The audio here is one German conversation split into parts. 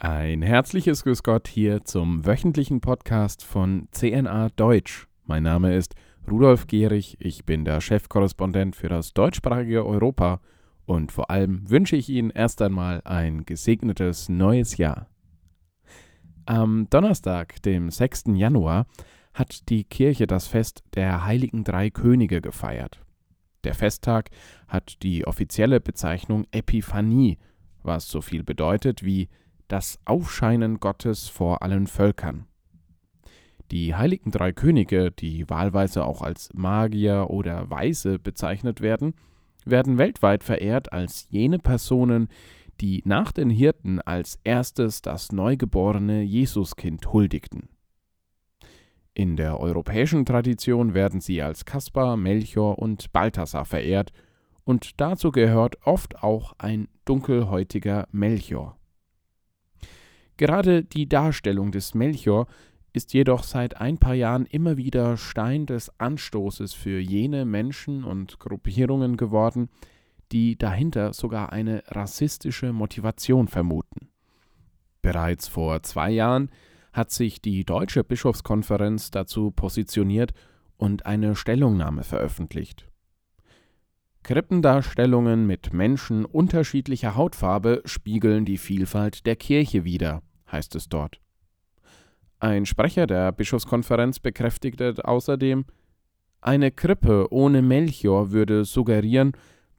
Ein herzliches Grüß Gott hier zum wöchentlichen Podcast von CNA Deutsch. Mein Name ist Rudolf Gehrig, ich bin der Chefkorrespondent für das deutschsprachige Europa und vor allem wünsche ich Ihnen erst einmal ein gesegnetes neues Jahr. Am Donnerstag, dem 6. Januar, hat die Kirche das Fest der Heiligen Drei Könige gefeiert. Der Festtag hat die offizielle Bezeichnung Epiphanie, was so viel bedeutet wie das Aufscheinen Gottes vor allen Völkern. Die heiligen drei Könige, die wahlweise auch als Magier oder Weise bezeichnet werden, werden weltweit verehrt als jene Personen, die nach den Hirten als erstes das neugeborene Jesuskind huldigten. In der europäischen Tradition werden sie als Kaspar, Melchior und Balthasar verehrt, und dazu gehört oft auch ein dunkelhäutiger Melchior. Gerade die Darstellung des Melchior ist jedoch seit ein paar Jahren immer wieder Stein des Anstoßes für jene Menschen und Gruppierungen geworden, die dahinter sogar eine rassistische Motivation vermuten. Bereits vor zwei Jahren hat sich die Deutsche Bischofskonferenz dazu positioniert und eine Stellungnahme veröffentlicht. Krippendarstellungen mit Menschen unterschiedlicher Hautfarbe spiegeln die Vielfalt der Kirche wider heißt es dort. Ein Sprecher der Bischofskonferenz bekräftigte außerdem, eine Krippe ohne Melchior würde suggerieren,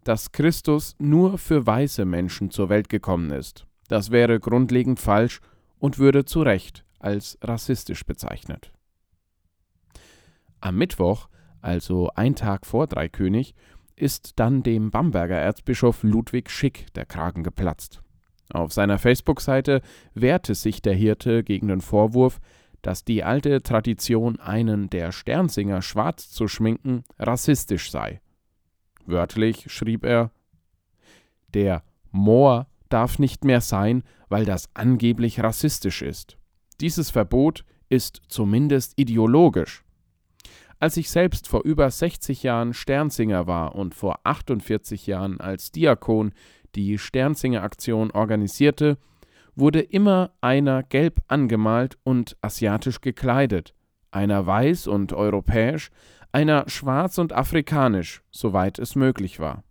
dass Christus nur für weiße Menschen zur Welt gekommen ist. Das wäre grundlegend falsch und würde zu Recht als rassistisch bezeichnet. Am Mittwoch, also ein Tag vor Dreikönig, ist dann dem Bamberger Erzbischof Ludwig Schick der Kragen geplatzt. Auf seiner Facebook-Seite wehrte sich der Hirte gegen den Vorwurf, dass die alte Tradition, einen der Sternsinger schwarz zu schminken, rassistisch sei. Wörtlich schrieb er: Der Moor darf nicht mehr sein, weil das angeblich rassistisch ist. Dieses Verbot ist zumindest ideologisch. Als ich selbst vor über 60 Jahren Sternsinger war und vor 48 Jahren als Diakon die Sternsinger-Aktion organisierte, wurde immer einer gelb angemalt und asiatisch gekleidet, einer weiß und europäisch, einer schwarz und afrikanisch, soweit es möglich war.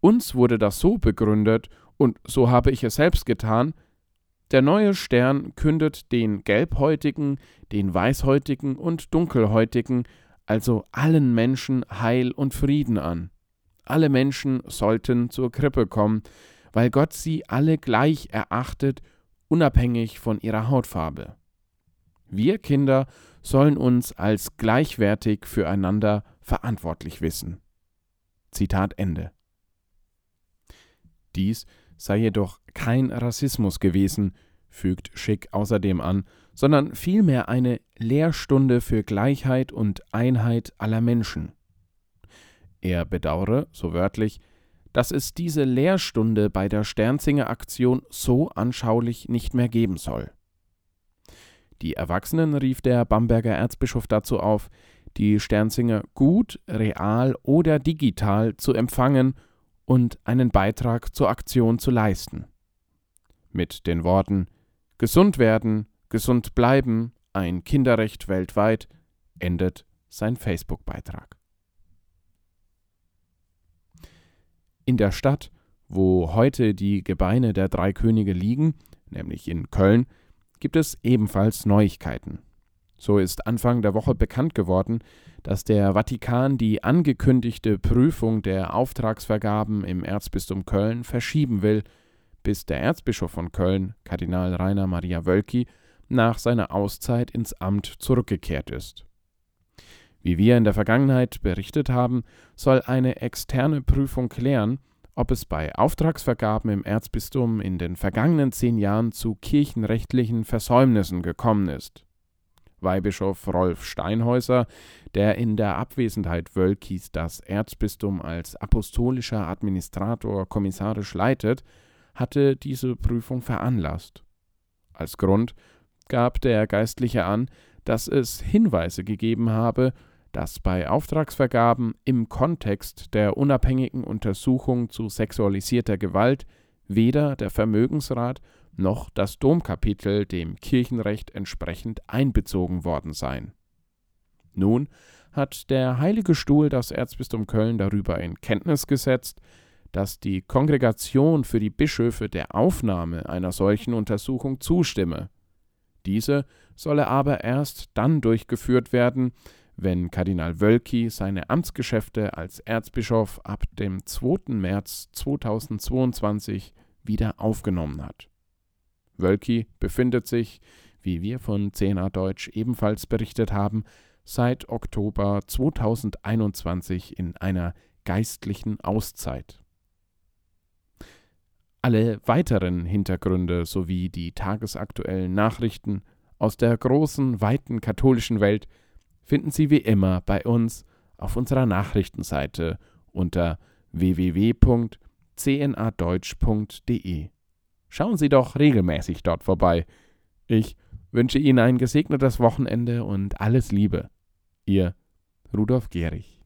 Uns wurde das so begründet, und so habe ich es selbst getan, der neue Stern kündet den Gelbhäutigen, den Weißhäutigen und Dunkelhäutigen, also allen Menschen Heil und Frieden an. Alle Menschen sollten zur Krippe kommen, weil Gott sie alle gleich erachtet, unabhängig von ihrer Hautfarbe. Wir Kinder sollen uns als gleichwertig füreinander verantwortlich wissen. Zitat Ende. Dies sei jedoch kein Rassismus gewesen, fügt Schick außerdem an, sondern vielmehr eine Lehrstunde für Gleichheit und Einheit aller Menschen. Er bedauere, so wörtlich, dass es diese Lehrstunde bei der Sternsinger Aktion so anschaulich nicht mehr geben soll. Die Erwachsenen rief der Bamberger Erzbischof dazu auf, die Sternsinger gut, real oder digital zu empfangen und einen Beitrag zur Aktion zu leisten. Mit den Worten Gesund werden, gesund bleiben, ein Kinderrecht weltweit endet sein Facebook-Beitrag. In der Stadt, wo heute die Gebeine der drei Könige liegen, nämlich in Köln, gibt es ebenfalls Neuigkeiten. So ist Anfang der Woche bekannt geworden, dass der Vatikan die angekündigte Prüfung der Auftragsvergaben im Erzbistum Köln verschieben will, bis der Erzbischof von Köln, Kardinal Rainer Maria Wölki, nach seiner Auszeit ins Amt zurückgekehrt ist. Wie wir in der Vergangenheit berichtet haben, soll eine externe Prüfung klären, ob es bei Auftragsvergaben im Erzbistum in den vergangenen zehn Jahren zu kirchenrechtlichen Versäumnissen gekommen ist. Weihbischof Rolf Steinhäuser, der in der Abwesenheit Wölkis das Erzbistum als apostolischer Administrator kommissarisch leitet, hatte diese Prüfung veranlasst. Als Grund gab der Geistliche an, dass es Hinweise gegeben habe, dass bei Auftragsvergaben im Kontext der unabhängigen Untersuchung zu sexualisierter Gewalt weder der Vermögensrat noch das Domkapitel dem Kirchenrecht entsprechend einbezogen worden sein. Nun hat der Heilige Stuhl das Erzbistum Köln darüber in Kenntnis gesetzt, dass die Kongregation für die Bischöfe der Aufnahme einer solchen Untersuchung zustimme. Diese solle aber erst dann durchgeführt werden, wenn Kardinal Wölki seine Amtsgeschäfte als Erzbischof ab dem 2. März 2022 wieder aufgenommen hat. Wölki befindet sich, wie wir von CNA Deutsch ebenfalls berichtet haben, seit Oktober 2021 in einer geistlichen Auszeit. Alle weiteren Hintergründe sowie die tagesaktuellen Nachrichten aus der großen, weiten katholischen Welt finden Sie wie immer bei uns auf unserer Nachrichtenseite unter www.cnadeutsch.de. Schauen Sie doch regelmäßig dort vorbei. Ich wünsche Ihnen ein gesegnetes Wochenende und alles Liebe. Ihr Rudolf Gehrig.